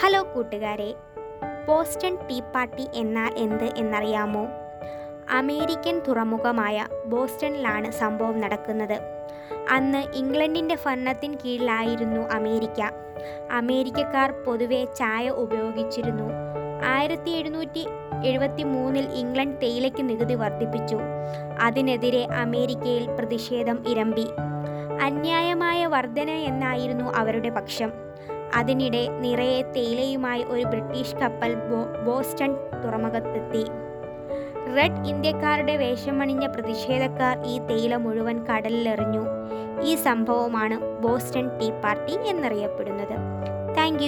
Hello കൂട്ടുകാരെ Boston tea party എന്നാൽ എന്ത് എന്നറിയാമോ? അമേരിക്കൻ തുറമുഖമായ ബോസ്റ്റണിലാണ് സംഭവം നടക്കുന്നത്. അന്ന് ഇംഗ്ലണ്ടിന്റെ ഭരണത്തിന് കീഴിലായിരുന്നു അമേരിക്ക. അമേരിക്കക്കാർ പൊതുവെ ചായ ഉപയോഗിച്ചിരുന്നു. ആയിരത്തി എഴുന്നൂറ്റി എഴുപത്തി മൂന്നിൽ ഇംഗ്ലണ്ട് തേയിലയ്ക്ക് നികുതി വർദ്ധിപ്പിച്ചു. അതിനെതിരെ അമേരിക്കയിൽ പ്രതിഷേധം ഇരമ്പി. അന്യായമായ വർധന എന്നായിരുന്നു അവരുടെ പക്ഷം. അതിനിടെ നിറയെ തേയിലയുമായി ഒരു ബ്രിട്ടീഷ് കപ്പൽ ബോസ്റ്റൺ തുറമുഖത്തെത്തി. റെഡ് ഇന്ത്യക്കാരുടെ വേഷമണിഞ്ഞ പ്രതിഷേധക്കാർ ഈ തേയില മുഴുവൻ കടലിലെറിഞ്ഞു. ഈ സംഭവമാണ് ബോസ്റ്റൺ ടീ പാർട്ടി എന്നറിയപ്പെടുന്നത്. താങ്ക്